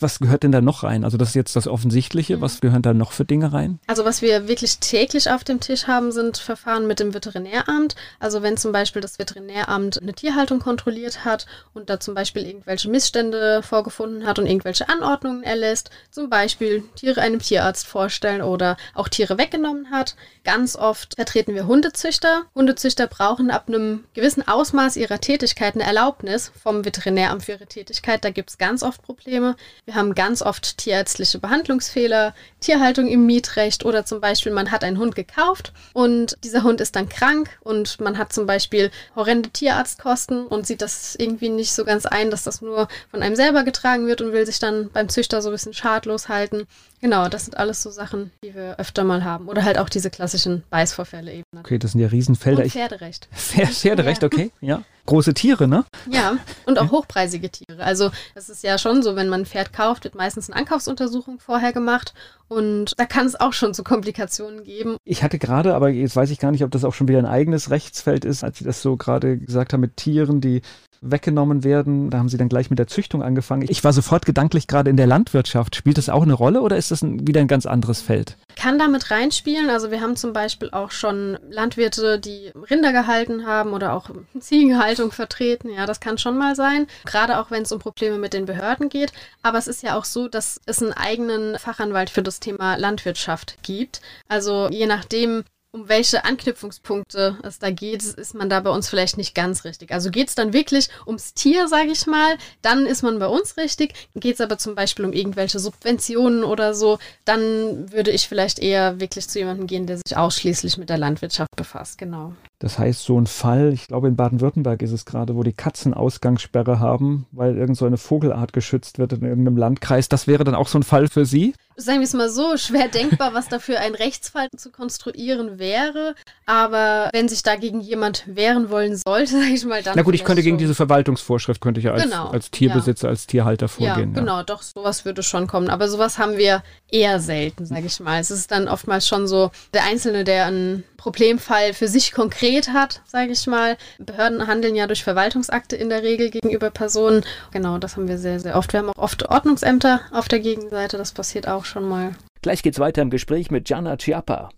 Was gehört denn da noch rein? Also das ist jetzt das Offensichtliche. Mhm. Was gehören da noch für Dinge rein? Also was wir wirklich täglich auf dem Tisch haben, sind Verfahren mit dem Veterinäramt. Also wenn zum Beispiel das Veterinäramt eine Tierhaltung kontrolliert hat und da zum Beispiel irgendwelche Missstände vorgefunden hat und irgendwelche Anordnungen erlässt, zum Beispiel Tiere einem Tierarzt vorstellen oder auch Tiere weggenommen hat. Ganz oft vertreten wir Hundezüchter. Hundezüchter brauchen ab einem gewissen Ausmaß ihrer Tätigkeit eine Erlaubnis vom Veterinäramt für ihre Tätigkeit. Da gibt es ganz oft Probleme. Wir haben ganz oft tierärztliche Behandlungsfehler, Tierhaltung im Mietrecht oder zum Beispiel man hat einen Hund gekauft und dieser Hund ist dann krank und man hat zum Beispiel horrende Tierarztkosten und sieht das irgendwie nicht so ganz ein, dass das nur von einem selber getragen wird und will sich dann beim Züchter so ein bisschen schadlos halten. Genau, das sind alles so Sachen, die wir öfter mal haben. Oder halt auch diese klassischen Beißvorfälle eben. Okay, das sind ja Riesenfelder. Und Pferderecht. Pferderecht, okay, ja. Große Tiere, ne? Ja, und auch hochpreisige Tiere. Also das ist ja schon so, wenn man ein Pferd kauft, wird meistens eine Ankaufsuntersuchung vorher gemacht und da kann es auch schon zu Komplikationen geben. Ich hatte gerade, aber jetzt weiß ich gar nicht, ob das auch schon wieder ein eigenes Rechtsfeld ist, als Sie das so gerade gesagt haben mit Tieren, die weggenommen werden. Da haben Sie dann gleich mit der Züchtung angefangen. Ich war sofort gedanklich gerade in der Landwirtschaft. Spielt das auch eine Rolle oder ist das ein, wieder ein ganz anderes Feld? Kann damit reinspielen. Also wir haben zum Beispiel auch schon Landwirte, die Rinder gehalten haben oder auch Ziegenhaltung vertreten. Ja, das kann schon mal sein. Gerade auch wenn es um Probleme mit den Behörden geht. Aber es ist ja auch so, dass es einen eigenen Fachanwalt für das Thema Landwirtschaft gibt. Also je nachdem, um welche Anknüpfungspunkte es da geht, ist man da bei uns vielleicht nicht ganz richtig. Also geht es dann wirklich ums Tier, sage ich mal, dann ist man bei uns richtig. Geht es aber zum Beispiel um irgendwelche Subventionen oder so, dann würde ich vielleicht eher wirklich zu jemandem gehen, der sich ausschließlich mit der Landwirtschaft befasst. Genau. Das heißt, so ein Fall, ich glaube in Baden-Württemberg ist es gerade, wo die Katzen Ausgangssperre haben, weil irgend so eine Vogelart geschützt wird in irgendeinem Landkreis. Das wäre dann auch so ein Fall für Sie? Sagen wir es mal so, schwer denkbar, was da für ein Rechtsfall zu konstruieren wäre. Aber wenn sich dagegen jemand wehren wollen sollte, sage ich mal, dann. Na gut, ich könnte gegen diese Verwaltungsvorschrift, könnte ich ja als, genau, als Tierbesitzer, ja. als Tierhalter vorgehen. Ja, genau, ja. doch, sowas würde schon kommen. Aber sowas haben wir eher selten, sage ich mal. Es ist dann oftmals schon so der Einzelne, der einen Problemfall für sich konkret hat, sage ich mal. Behörden handeln ja durch Verwaltungsakte in der Regel gegenüber Personen. Genau, das haben wir sehr, sehr oft. Wir haben auch oft Ordnungsämter auf der Gegenseite, das passiert auch schon mal. Gleich geht's weiter im Gespräch mit Gianna Chiappa.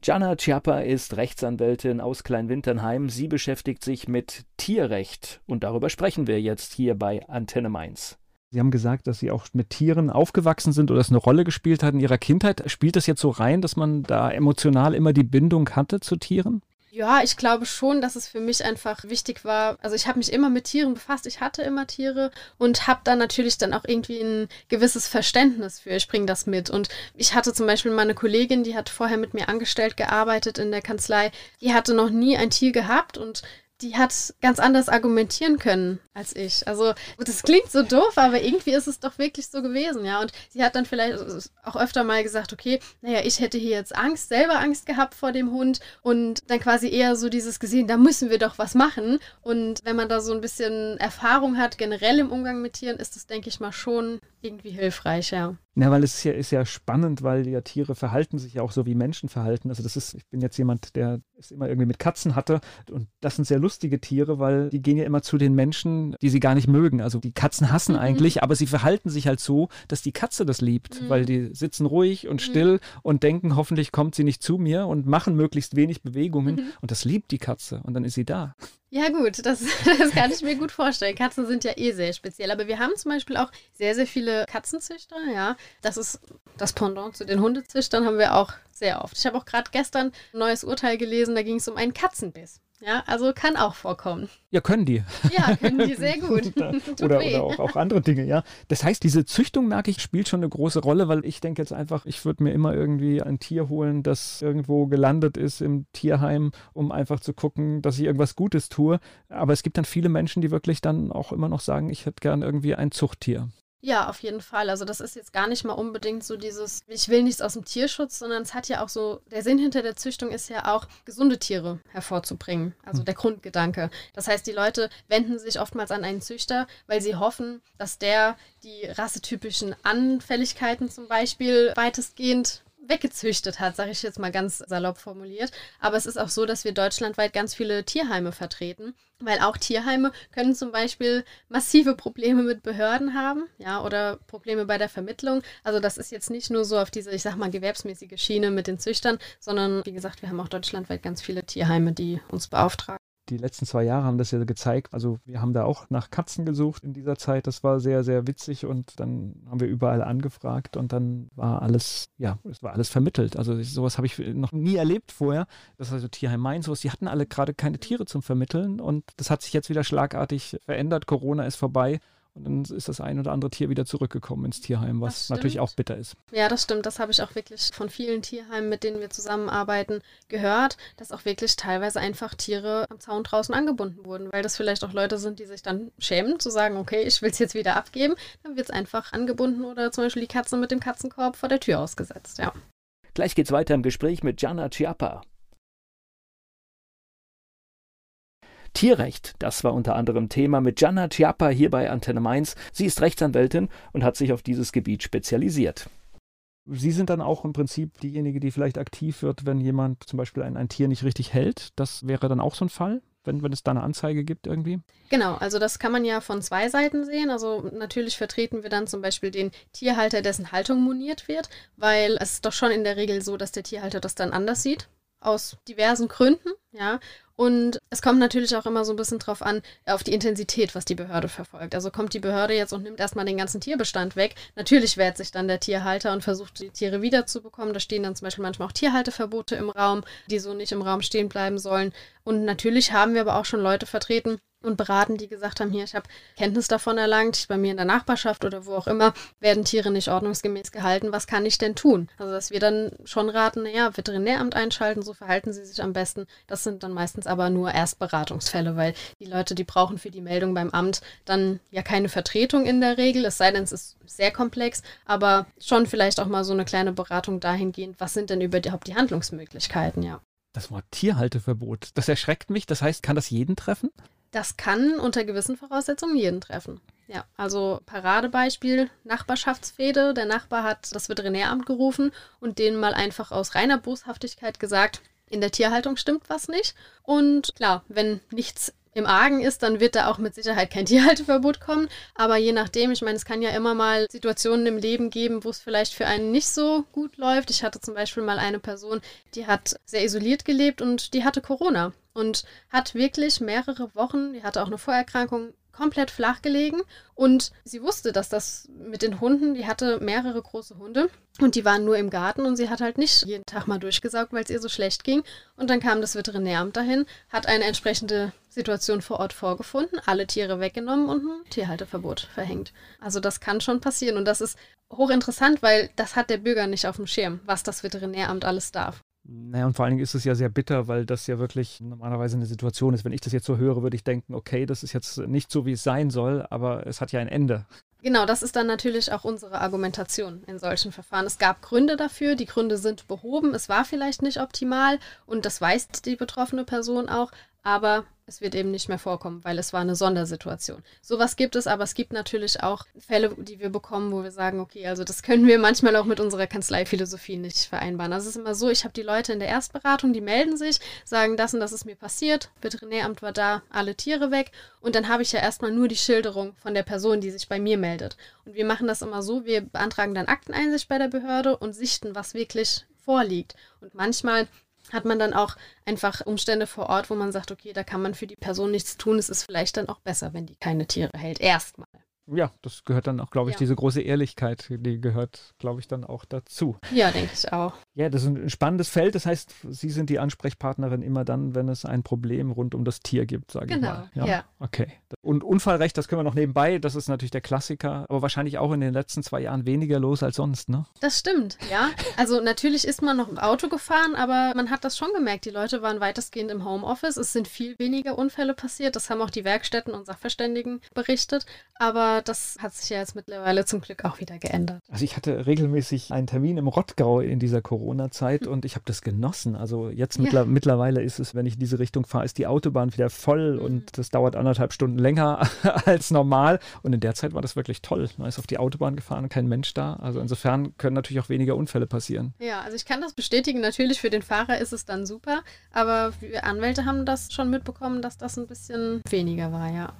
Gianna Chiappa ist Rechtsanwältin aus Kleinwinternheim. Sie beschäftigt sich mit Tierrecht und darüber sprechen wir jetzt hier bei Antenne Mainz. Sie haben gesagt, dass Sie auch mit Tieren aufgewachsen sind oder es eine Rolle gespielt hat in Ihrer Kindheit. Spielt das jetzt so rein, dass man da emotional immer die Bindung hatte zu Tieren? Ja, ich glaube schon, dass es für mich einfach wichtig war. Also ich habe mich immer mit Tieren befasst. Ich hatte immer Tiere und habe da natürlich dann auch irgendwie ein gewisses Verständnis für. Ich bringe das mit. Und ich hatte zum Beispiel meine Kollegin, die hat vorher mit mir angestellt gearbeitet in der Kanzlei. Die hatte noch nie ein Tier gehabt und die hat ganz anders argumentieren können als ich. Also, das klingt so doof, aber irgendwie ist es doch wirklich so gewesen, ja. Und sie hat dann vielleicht auch öfter mal gesagt, okay, naja, ich hätte hier jetzt Angst, selber Angst gehabt vor dem Hund und dann quasi eher so dieses gesehen, da müssen wir doch was machen. Und wenn man da so ein bisschen Erfahrung hat, generell im Umgang mit Tieren, ist das, denke ich mal, schon irgendwie hilfreich, ja. Ja, weil es ist ja, ist ja spannend, weil ja Tiere verhalten sich ja auch so wie Menschen verhalten. Also das ist, ich bin jetzt jemand, der es immer irgendwie mit Katzen hatte und das sind sehr lustige Tiere, weil die gehen ja immer zu den Menschen, die sie gar nicht mögen. Also die Katzen hassen mhm. eigentlich, aber sie verhalten sich halt so, dass die Katze das liebt, mhm. weil die sitzen ruhig und mhm. still mhm. und denken, hoffentlich kommt sie nicht zu mir und machen möglichst wenig Bewegungen mhm. und das liebt die Katze und dann ist sie da. Ja, gut, das, das kann ich mir gut vorstellen. Katzen sind ja eh sehr speziell. Aber wir haben zum Beispiel auch sehr, sehr viele Katzenzüchter, ja. Das ist das Pendant zu den Hundezüchtern, haben wir auch sehr oft. Ich habe auch gerade gestern ein neues Urteil gelesen, da ging es um einen Katzenbiss. Ja, also kann auch vorkommen. Ja, können die. Ja, können die sehr gut. oder, oder auch, auch, andere Dinge, ja. Das heißt, diese Züchtung, merke ich, spielt schon eine große Rolle, weil ich denke jetzt einfach, ich würde mir immer irgendwie ein Tier holen, das irgendwo gelandet ist im Tierheim, um einfach zu gucken, dass ich irgendwas Gutes tue. Aber es gibt dann viele Menschen, die wirklich dann auch immer noch sagen, ich hätte gern irgendwie ein Zuchttier. Ja, auf jeden Fall. Also das ist jetzt gar nicht mal unbedingt so dieses, ich will nichts aus dem Tierschutz, sondern es hat ja auch so, der Sinn hinter der Züchtung ist ja auch, gesunde Tiere hervorzubringen. Also hm. der Grundgedanke. Das heißt, die Leute wenden sich oftmals an einen Züchter, weil sie hoffen, dass der die rassetypischen Anfälligkeiten zum Beispiel weitestgehend weggezüchtet hat, sage ich jetzt mal ganz salopp formuliert. Aber es ist auch so, dass wir deutschlandweit ganz viele Tierheime vertreten, weil auch Tierheime können zum Beispiel massive Probleme mit Behörden haben, ja, oder Probleme bei der Vermittlung. Also das ist jetzt nicht nur so auf diese, ich sag mal, gewerbsmäßige Schiene mit den Züchtern, sondern wie gesagt, wir haben auch deutschlandweit ganz viele Tierheime, die uns beauftragen die letzten zwei Jahre haben das ja gezeigt. Also wir haben da auch nach Katzen gesucht in dieser Zeit. Das war sehr, sehr witzig und dann haben wir überall angefragt und dann war alles, ja, es war alles vermittelt. Also sowas habe ich noch nie erlebt vorher. Das also Tierheim Main, sowas. Die hatten alle gerade keine Tiere zum Vermitteln und das hat sich jetzt wieder schlagartig verändert. Corona ist vorbei und dann ist das ein oder andere Tier wieder zurückgekommen ins Tierheim, was natürlich auch bitter ist. Ja, das stimmt. Das habe ich auch wirklich von vielen Tierheimen, mit denen wir zusammenarbeiten, gehört, dass auch wirklich teilweise einfach Tiere am Zaun draußen angebunden wurden, weil das vielleicht auch Leute sind, die sich dann schämen, zu sagen, okay, ich will es jetzt wieder abgeben. Dann wird es einfach angebunden oder zum Beispiel die Katze mit dem Katzenkorb vor der Tür ausgesetzt, ja. Gleich geht's weiter im Gespräch mit Gianna Chiappa. Tierrecht, das war unter anderem Thema mit Gianna Chiappa hier bei Antenne Mainz. Sie ist Rechtsanwältin und hat sich auf dieses Gebiet spezialisiert. Sie sind dann auch im Prinzip diejenige, die vielleicht aktiv wird, wenn jemand zum Beispiel ein, ein Tier nicht richtig hält. Das wäre dann auch so ein Fall? wenn, wenn es da eine Anzeige gibt irgendwie? Genau, also das kann man ja von zwei Seiten sehen. Also natürlich vertreten wir dann zum Beispiel den Tierhalter, dessen Haltung moniert wird, weil es ist doch schon in der Regel so, dass der Tierhalter das dann anders sieht aus diversen Gründen, ja. Und es kommt natürlich auch immer so ein bisschen drauf an, auf die Intensität, was die Behörde verfolgt. Also kommt die Behörde jetzt und nimmt erstmal den ganzen Tierbestand weg. Natürlich wehrt sich dann der Tierhalter und versucht, die Tiere wiederzubekommen. Da stehen dann zum Beispiel manchmal auch Tierhalteverbote im Raum, die so nicht im Raum stehen bleiben sollen. Und natürlich haben wir aber auch schon Leute vertreten, und beraten, die gesagt haben, hier, ich habe Kenntnis davon erlangt, bei mir in der Nachbarschaft oder wo auch immer, werden Tiere nicht ordnungsgemäß gehalten, was kann ich denn tun? Also, dass wir dann schon raten, naja, Veterinäramt einschalten, so verhalten sie sich am besten. Das sind dann meistens aber nur Erstberatungsfälle, weil die Leute, die brauchen für die Meldung beim Amt dann ja keine Vertretung in der Regel, es sei denn, es ist sehr komplex, aber schon vielleicht auch mal so eine kleine Beratung dahingehend, was sind denn überhaupt die Handlungsmöglichkeiten, ja. Das Wort Tierhalteverbot, das erschreckt mich. Das heißt, kann das jeden treffen? Das kann unter gewissen Voraussetzungen jeden treffen. Ja, also Paradebeispiel, Nachbarschaftsfehde. Der Nachbar hat das Veterinäramt gerufen und denen mal einfach aus reiner Boshaftigkeit gesagt, in der Tierhaltung stimmt was nicht. Und klar, wenn nichts im Argen ist, dann wird da auch mit Sicherheit kein Tierhalteverbot kommen. Aber je nachdem, ich meine, es kann ja immer mal Situationen im Leben geben, wo es vielleicht für einen nicht so gut läuft. Ich hatte zum Beispiel mal eine Person, die hat sehr isoliert gelebt und die hatte Corona und hat wirklich mehrere Wochen, die hatte auch eine Vorerkrankung, komplett flach gelegen und sie wusste, dass das mit den Hunden, die hatte mehrere große Hunde und die waren nur im Garten und sie hat halt nicht jeden Tag mal durchgesaugt, weil es ihr so schlecht ging. Und dann kam das Veterinäramt dahin, hat eine entsprechende Situation vor Ort vorgefunden, alle Tiere weggenommen und ein Tierhalteverbot verhängt. Also das kann schon passieren und das ist hochinteressant, weil das hat der Bürger nicht auf dem Schirm, was das Veterinäramt alles darf. Naja, und vor allen Dingen ist es ja sehr bitter, weil das ja wirklich normalerweise eine Situation ist. Wenn ich das jetzt so höre, würde ich denken, okay, das ist jetzt nicht so, wie es sein soll, aber es hat ja ein Ende. Genau, das ist dann natürlich auch unsere Argumentation in solchen Verfahren. Es gab Gründe dafür, die Gründe sind behoben, es war vielleicht nicht optimal und das weiß die betroffene Person auch, aber es wird eben nicht mehr vorkommen, weil es war eine Sondersituation. Sowas gibt es, aber es gibt natürlich auch Fälle, die wir bekommen, wo wir sagen, okay, also das können wir manchmal auch mit unserer Kanzleiphilosophie nicht vereinbaren. Also es ist immer so, ich habe die Leute in der Erstberatung, die melden sich, sagen, das und das ist mir passiert, Veterinäramt war da, alle Tiere weg und dann habe ich ja erstmal nur die Schilderung von der Person, die sich bei mir meldet. Und wir machen das immer so, wir beantragen dann Akteneinsicht bei der Behörde und sichten, was wirklich vorliegt. Und manchmal hat man dann auch einfach Umstände vor Ort, wo man sagt, okay, da kann man für die Person nichts tun. Es ist vielleicht dann auch besser, wenn die keine Tiere hält. Erstmal. Ja, das gehört dann auch, glaube ich, Ja. diese große Ehrlichkeit, die gehört, glaube ich, dann auch dazu. Ja, denke ich auch. Ja, das ist ein spannendes Feld. Das heißt, Sie sind die Ansprechpartnerin immer dann, wenn es ein Problem rund um das Tier gibt, sage Genau, ich mal. ja. Okay. Und Unfallrecht, das können wir noch nebenbei. Das ist natürlich der Klassiker, aber wahrscheinlich auch in den letzten zwei Jahren weniger los als sonst, ne? Das stimmt, ja. Also natürlich ist man noch im Auto gefahren, aber man hat das schon gemerkt. Die Leute waren weitestgehend im Homeoffice. Es sind viel weniger Unfälle passiert. Das haben auch die Werkstätten und Sachverständigen berichtet. Aber das hat sich ja jetzt mittlerweile zum Glück auch wieder geändert. Also ich hatte regelmäßig einen Termin im Rottgau in dieser Corona-Zeit und ich habe das genossen. Also jetzt Ja. mittler mittlerweile ist es, wenn ich in diese Richtung fahre, ist die Autobahn wieder voll Mhm. und das dauert anderthalb Stunden länger als normal. Und in der Zeit war das wirklich toll. Man ist auf die Autobahn gefahren und kein Mensch da. Also insofern können natürlich auch weniger Unfälle passieren. Ja, also ich kann das bestätigen. Natürlich für den Fahrer ist es dann super, aber wir Anwälte haben das schon mitbekommen, dass das ein bisschen weniger war, ja.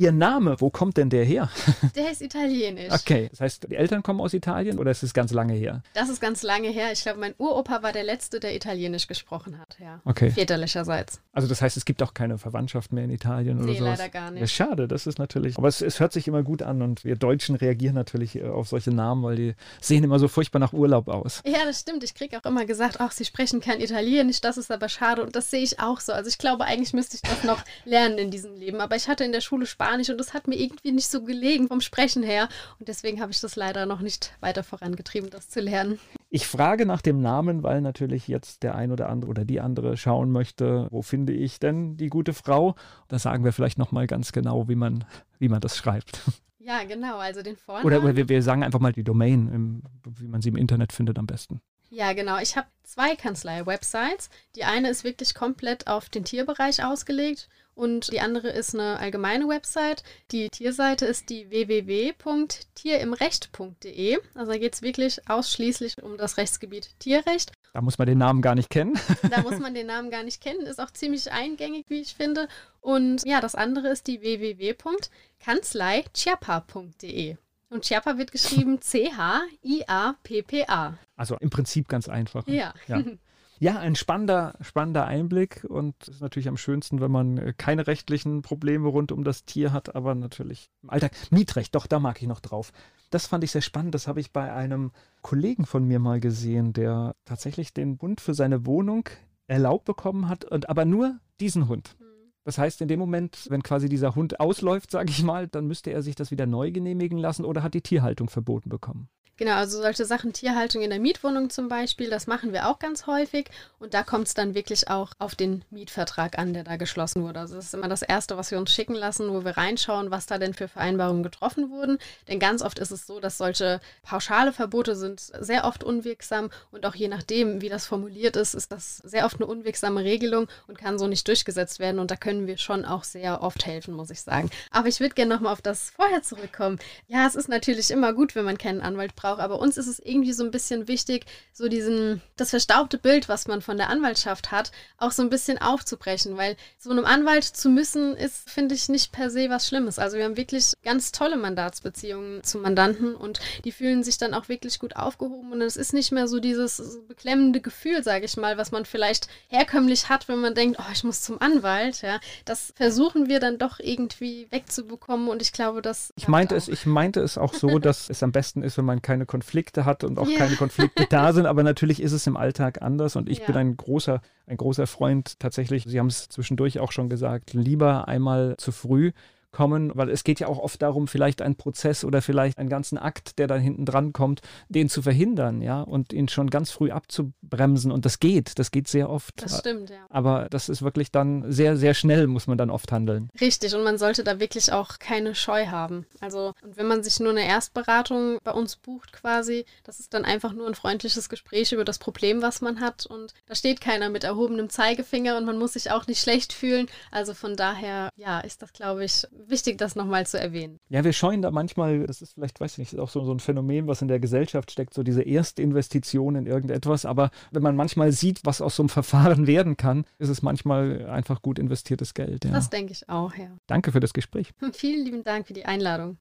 Ihr Name, wo kommt denn der her? Der ist italienisch. Okay, das heißt, die Eltern kommen aus Italien oder ist es ganz lange her? Das ist ganz lange her. Ich glaube, mein Uropa war der Letzte, der Italienisch gesprochen hat, ja. Okay. Väterlicherseits. Also das heißt, es gibt auch keine Verwandtschaft mehr in Italien oder Nee, sowas? leider gar Ja, nicht. schade, das ist natürlich. Aber es, es hört sich immer gut an und wir Deutschen reagieren natürlich äh, auf solche Namen, weil die sehen immer so furchtbar nach Urlaub aus. Ja, das stimmt. Ich kriege auch immer gesagt, ach, sie sprechen kein Italienisch, das ist aber schade. Und das sehe ich auch so. Also ich glaube, eigentlich müsste ich das noch lernen in diesem Leben. Aber ich hatte in der Schule Spanisch und das hat mir irgendwie nicht so gelegen vom Sprechen her. Und deswegen habe ich das leider noch nicht weiter vorangetrieben, das zu lernen. Ich frage nach dem Namen, weil natürlich jetzt der ein oder andere oder die andere schauen möchte, wo finde ich denn die gute Frau? Da sagen wir vielleicht nochmal ganz genau, wie man, wie man das schreibt. Ja, genau. Also den Vornamen. Oder, oder wir, wir sagen einfach mal die Domain, im, wie man sie im Internet findet am besten. Ja, genau. Ich habe zwei Kanzlei-Websites. Die eine ist wirklich komplett auf den Tierbereich ausgelegt und die andere ist eine allgemeine Website. Die Tierseite ist die www.tierimrecht.de. Also da geht es wirklich ausschließlich um das Rechtsgebiet Tierrecht. Da muss man den Namen gar nicht kennen. Da muss man den Namen gar nicht kennen, ist auch ziemlich eingängig, wie ich finde. Und ja, das andere ist die www.kanzleichiappa.de. Und Chiappa wird geschrieben C-H-I-A-P-P-A. Also im Prinzip ganz einfach. Ja. Ja. Ja, ein spannender, spannender Einblick und ist natürlich am schönsten, wenn man äh, keine rechtlichen Probleme rund um das Tier hat, aber natürlich im Alltag. Mietrecht, doch, da mag ich noch drauf. Das fand ich sehr spannend. Das habe ich bei einem Kollegen von mir mal gesehen, der tatsächlich den Bund für seine Wohnung erlaubt bekommen hat, und aber nur diesen Hund. Das heißt, in dem Moment, wenn quasi dieser Hund ausläuft, sage ich mal, dann müsste er sich das wieder neu genehmigen lassen oder hat die Tierhaltung verboten bekommen. Genau, also solche Sachen, Tierhaltung in der Mietwohnung zum Beispiel, das machen wir auch ganz häufig. Und da kommt es dann wirklich auch auf den Mietvertrag an, der da geschlossen wurde. Also das ist immer das Erste, was wir uns schicken lassen, wo wir reinschauen, was da denn für Vereinbarungen getroffen wurden. Denn ganz oft ist es so, dass solche pauschale Verbote sind sehr oft unwirksam und auch je nachdem, wie das formuliert ist, ist das sehr oft eine unwirksame Regelung und kann so nicht durchgesetzt werden. Und da können wir schon auch sehr oft helfen, muss ich sagen. Aber ich würde gerne nochmal auf das vorher zurückkommen. Ja, es ist natürlich immer gut, wenn man keinen Anwalt braucht, aber uns ist es irgendwie so ein bisschen wichtig, so diesen, das verstaubte Bild, was man von der Anwaltschaft hat, auch so ein bisschen aufzubrechen, weil so einem Anwalt zu müssen, ist, finde ich, nicht per se was Schlimmes. Also wir haben wirklich ganz tolle Mandatsbeziehungen zu Mandanten und die fühlen sich dann auch wirklich gut aufgehoben und es ist nicht mehr so dieses beklemmende Gefühl, sage ich mal, was man vielleicht herkömmlich hat, wenn man denkt, oh, ich muss zum Anwalt, ja. Das versuchen wir dann doch irgendwie wegzubekommen und ich glaube, das Ich meinte, klappt es, auch. ich meinte es auch so, dass es am besten ist, wenn man keine Konflikte hat und auch Ja. keine Konflikte da sind. Aber natürlich ist es im Alltag anders und ich Ja. bin ein großer, ein großer Freund tatsächlich, Sie haben es zwischendurch auch schon gesagt, lieber einmal zu früh kommen, weil es geht ja auch oft darum, vielleicht einen Prozess oder vielleicht einen ganzen Akt, der dann hinten dran kommt, den zu verhindern, ja, und ihn schon ganz früh abzubremsen. Und das geht, das geht sehr oft. Das stimmt, ja. Aber das ist wirklich dann sehr, sehr schnell, muss man dann oft handeln. Richtig, und man sollte da wirklich auch keine Scheu haben. Also, und wenn man sich nur eine Erstberatung bei uns bucht quasi, das ist dann einfach nur ein freundliches Gespräch über das Problem, was man hat. Und da steht keiner mit erhobenem Zeigefinger und man muss sich auch nicht schlecht fühlen. Also von daher, ja, ist das, glaube ich, wichtig, das nochmal zu erwähnen. Ja, wir scheuen da manchmal, das ist vielleicht, weiß ich nicht, ist auch so, so ein Phänomen, was in der Gesellschaft steckt, so diese Erstinvestition in irgendetwas. Aber wenn man manchmal sieht, was aus so einem Verfahren werden kann, ist es manchmal einfach gut investiertes Geld. Ja. Das denke ich auch, ja. Danke für das Gespräch. Vielen lieben Dank für die Einladung.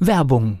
Werbung.